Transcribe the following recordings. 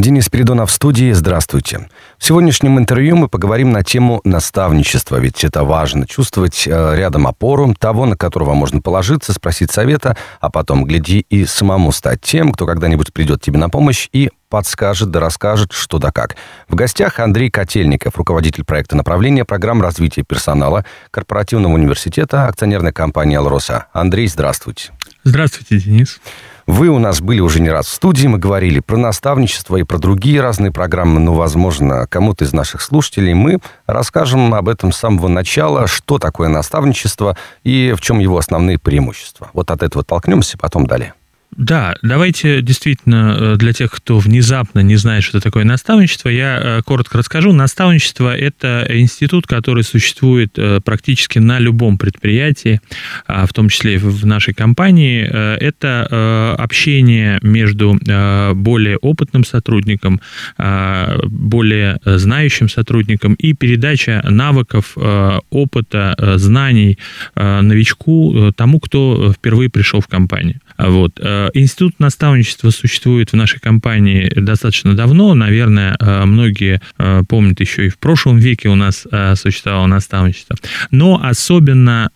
Денис Передонов в студии. Здравствуйте. В сегодняшнем интервью мы поговорим на тему наставничества, ведь это важно. Чувствовать э, рядом опору, того, на которого можно положиться, спросить совета, а потом, гляди, и самому стать тем, кто когда-нибудь придет тебе на помощь и подскажет да расскажет, что да как. В гостях Андрей Котельников, руководитель проекта направления программ развития персонала корпоративного университета акционерной компании «Алроса». Андрей, здравствуйте. Здравствуйте, Денис. Вы у нас были уже не раз в студии, мы говорили про наставничество и про другие разные программы, но, возможно, кому-то из наших слушателей мы расскажем об этом с самого начала, что такое наставничество и в чем его основные преимущества. Вот от этого толкнемся, потом далее. Да, давайте действительно э, для тех, кто внезапно не знает, что такое наставничество, я э, коротко расскажу. Наставничество – это институт, который существует э, практически на любом предприятии, а, в том числе и в нашей компании. Это общение между более опытным сотрудником, более знающим сотрудником и передача навыков, опыта, знаний новичку, тому, кто впервые пришел в компанию. Вот. Э, институт наставничества существует в нашей компании достаточно давно. Наверное, э, многие э, помнят, еще и в прошлом веке у нас существовало наставничество. Но особенно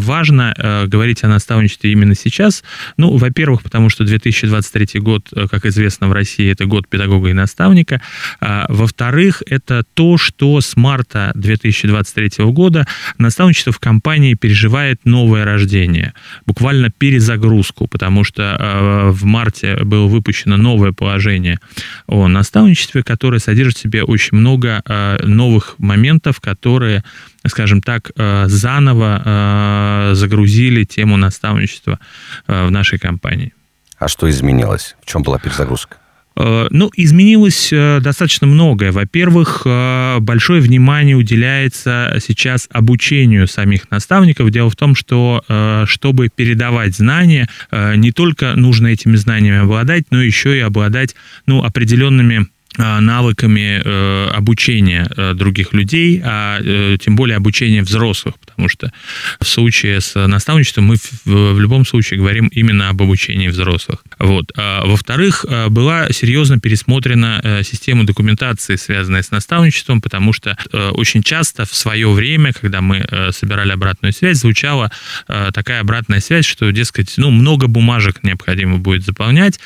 важно говорить о наставничестве именно сейчас. Ну, во-первых, потому что 2023 год, как известно, в России это год педагога и наставника. А, во-вторых, это то, что с марта 2023 года наставничество в компании переживает новое рождение, буквально перезагрузку, потому что Э, в марте было выпущено новое положение о наставничестве, которое содержит в себе очень много э, новых моментов, которые, скажем так, э, заново загрузили тему наставничества в нашей компании. А что изменилось? В чем была перезагрузка? Э, ну, изменилось э, достаточно многое. Во-первых, э, большое внимание уделяется сейчас обучению самих наставников. Дело в том, что чтобы передавать знания, не только нужно этими знаниями обладать, но еще и обладать ну, определенными навыками э, обучения э, других людей, а э, тем более обучения взрослых, потому что в случае с наставничеством мы в, в любом случае говорим именно об обучении взрослых. Вот. А, во-вторых, была серьезно пересмотрена система документации, связанная с наставничеством, потому что очень часто в свое время, когда мы собирали обратную связь, звучала такая обратная связь, что, дескать, ну, много бумажек необходимо будет заполнять,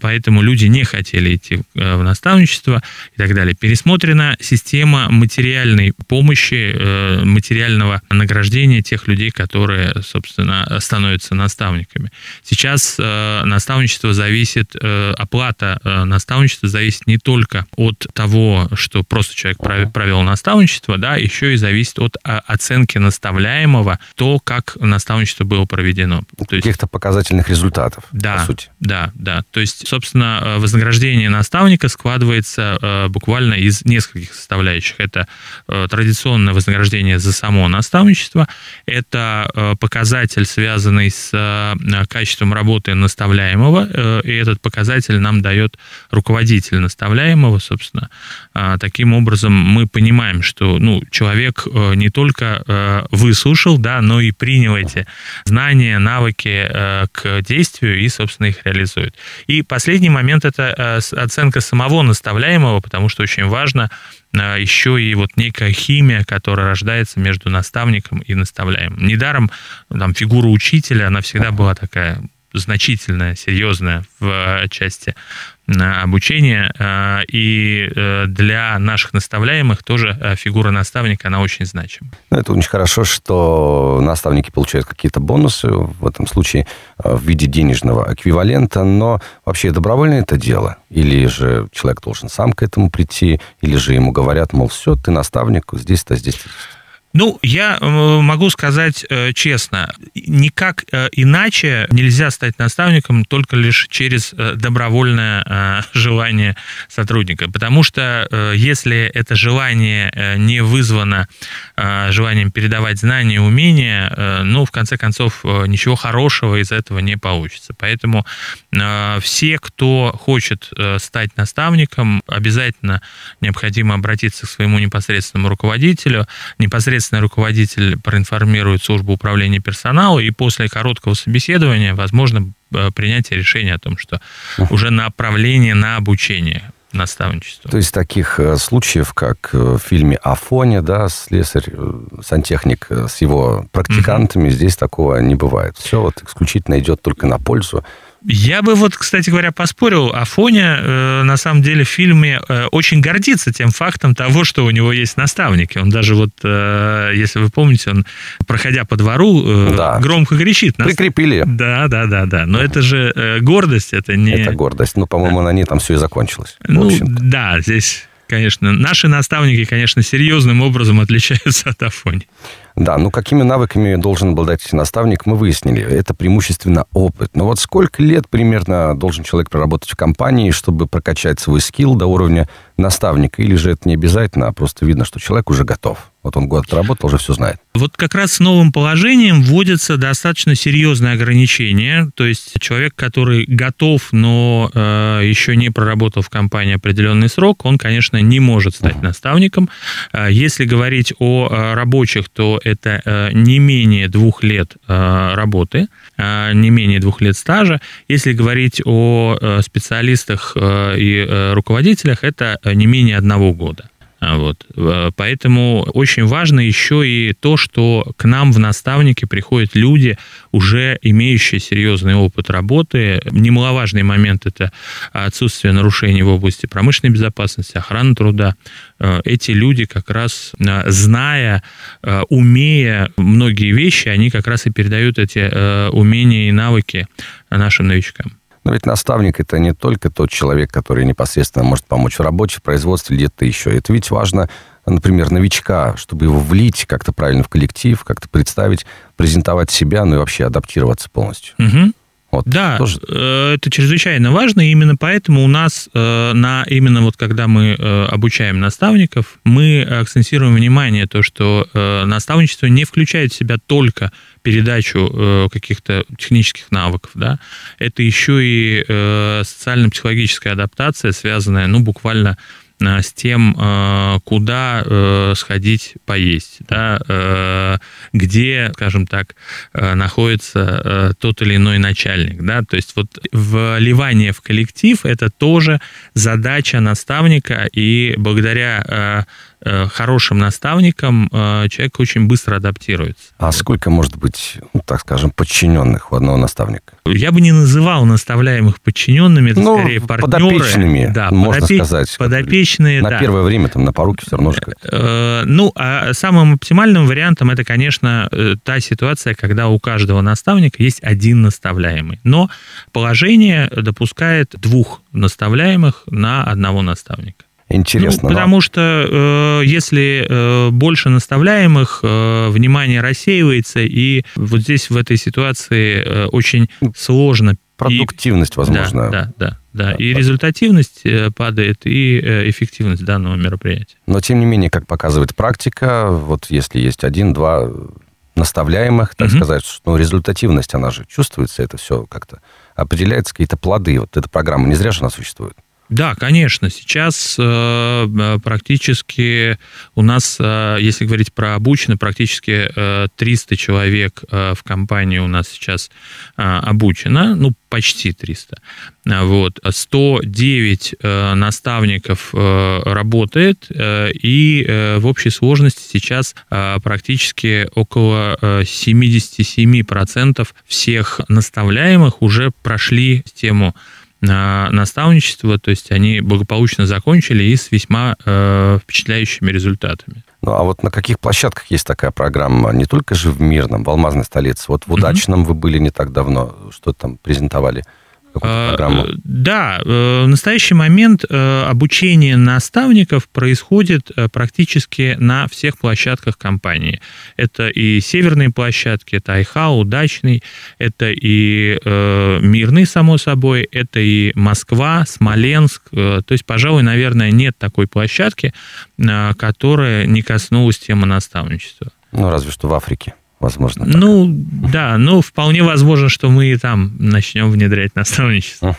поэтому люди не хотели идти в наставничество, сотрудничества и так далее. Пересмотрена система материальной помощи, э, материального награждения тех людей, которые, собственно, становятся наставниками. Сейчас э, наставничество зависит, э, оплата наставничества зависит не только от того, что просто человек провел наставничество, да, еще и зависит от оценки наставляемого, то, как наставничество было проведено. Каких-то показательных результатов, да, по сути. Да, да. То есть, собственно, вознаграждение наставника складывается складывается э, буквально из нескольких составляющих. Это э, традиционное вознаграждение за само наставничество, это э, показатель, связанный с качеством работы наставляемого, и этот показатель нам дает руководитель наставляемого, собственно. Таким образом, мы понимаем, что ну, человек не только выслушал, да, но и принял эти знания, навыки к действию и, собственно, их реализует. И последний момент – это оценка самого наставляемого, составляемого, потому что очень важно а, еще и вот некая химия, которая рождается между наставником и наставляемым. Недаром там, фигура учителя, она всегда была такая значительная, серьезная в части обучения. А, и э, для наших наставляемых тоже э, фигура наставника, она очень значима. Ну, это очень хорошо, что наставники получают какие-то бонусы, в этом случае э, в виде денежного эквивалента, но вообще добровольно это дело? Или же человек должен сам к этому прийти, или же ему говорят, мол, все, ты наставник, здесь-то, здесь-то. Ну, я э, могу сказать э, честно, никак э, иначе нельзя стать наставником только лишь через добровольное желание сотрудника. Потому что если это желание не вызвано желанием передавать знания и умения, ну, в конце концов, ничего хорошего из этого не получится. Поэтому все, кто хочет стать наставником, обязательно необходимо обратиться к своему непосредственному руководителю, непосредственно непосредственно руководитель проинформирует службу управления персонала, и после короткого собеседования возможно э, принятие решения о том, что уже направление на обучение наставничество. То есть таких э, случаев, как э, в фильме «Афоне», да, слесарь, сантехник с его практикантами, угу. здесь такого не бывает. Все вот исключительно идет только на пользу я бы вот, кстати говоря, поспорил. Афоня, э, на самом деле, в фильме э, очень гордится тем фактом того, что у него есть наставники. Он даже вот, э, если вы помните, он, проходя по двору, э, да. громко кричит. Нас... Прикрепили. Да, да, да, да. Но это же э, гордость, это не... Это гордость. Ну, по-моему, на ней там все и закончилось. Ну, да, здесь конечно. Наши наставники, конечно, серьезным образом отличаются от Афони. Да, ну какими навыками должен обладать наставник, мы выяснили. Это преимущественно опыт. Но вот сколько лет примерно должен человек проработать в компании, чтобы прокачать свой скилл до уровня наставника? Или же это не обязательно, а просто видно, что человек уже готов? Вот он год отработал, уже все знает. Вот как раз с новым положением вводятся достаточно серьезные ограничения. То есть человек, который готов, но э, еще не проработал в компании определенный срок, он, конечно, не может стать uh-huh. наставником. Э, если говорить о э, рабочих, то это э, не менее двух лет э, работы, э, не менее двух лет стажа. Если говорить о э, специалистах э, и э, руководителях, это не менее одного года. А, вот. Э, поэтому очень важно еще и то, что к нам в наставники приходят люди, уже имеющие серьезный опыт работы. Немаловажный момент – это отсутствие нарушений в области промышленной безопасности, охраны труда. Э, эти люди как раз, э, зная, умея многие вещи, они как раз и передают эти умения и навыки нашим новичкам. Но ведь наставник это не только тот человек, который непосредственно может помочь в работе, в производстве где-то еще. Это ведь важно, например, новичка, чтобы его влить как-то правильно в коллектив, как-то представить, презентовать себя, ну и вообще адаптироваться полностью. Угу. Вот, да, тоже... Э, это чрезвычайно важно, и именно поэтому у нас э, на именно вот когда мы э, обучаем наставников, мы акцентируем внимание то, что наставничество не включает в себя только передачу каких-то технических навыков, да, это еще и социально-психологическая адаптация, связанная, ну, буквально с тем, куда сходить поесть, да, где, скажем так, находится тот или иной начальник. Да? То есть вот вливание в коллектив – это тоже задача наставника, и благодаря Э, хорошим наставником э, человек очень быстро адаптируется. А сколько может быть, ну, так скажем, подчиненных у одного наставника? Я бы не называл наставляемых подчиненными, это ну, скорее партнеры. Подопечными, да, можно подопе... сказать. Подопечные, На да. первое время там на поруки все равно же э, Ну, а самым оптимальным вариантом это, конечно, та ситуация, когда у каждого наставника есть один наставляемый. Но положение допускает двух наставляемых на одного наставника. Интересно. Ну, потому что э, если э, больше наставляемых, э, внимание рассеивается, и вот здесь в этой ситуации э, очень сложно. Продуктивность, и, возможно. Да, да, да. да. И результативность э, падает, и э, эффективность данного мероприятия. Но, тем не менее, как показывает практика, вот если есть один-два наставляемых, так угу. сказать, ну, результативность, она же чувствуется, это все как-то определяется, какие-то плоды. Вот эта программа, не зря же она существует. Да, конечно. Сейчас э, э, практически у нас, э, если говорить про обучено, практически э, 300 человек э, в компании у нас сейчас э, обучено, ну, почти 300. Вот. 109 э, наставников э, работает, э, и э, в общей сложности сейчас э, практически около э, 77% всех наставляемых уже прошли тему наставничество, то есть они благополучно закончили и с весьма э, впечатляющими результатами. Ну, а вот на каких площадках есть такая программа? Не только же в Мирном, в Алмазной столице. Вот в Удачном mm-hmm. вы были не так давно. Что там презентовали? Какую-то программу? Да, в настоящий момент обучение наставников происходит практически на всех площадках компании. Это и северные площадки, это Айха, Удачный, это и Мирный, само собой, это и Москва, Смоленск. То есть, пожалуй, наверное, нет такой площадки, которая не коснулась темы наставничества. Ну, разве что в Африке возможно. Так. Ну, да, ну, вполне возможно, что мы и там начнем внедрять наставничество.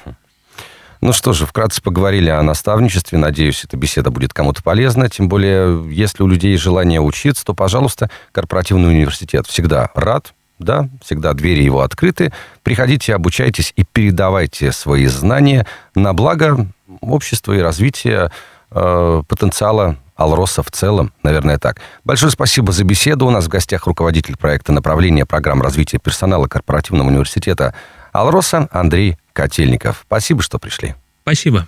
Ну что же, вкратце поговорили о наставничестве. Надеюсь, эта беседа будет кому-то полезна. Тем более, если у людей желание учиться, то, пожалуйста, корпоративный университет всегда рад, да, всегда двери его открыты. Приходите, обучайтесь и передавайте свои знания на благо общества и развития э, потенциала Алроса в целом, наверное, так. Большое спасибо за беседу. У нас в гостях руководитель проекта направления программ развития персонала корпоративного университета Алроса Андрей Котельников. Спасибо, что пришли. Спасибо.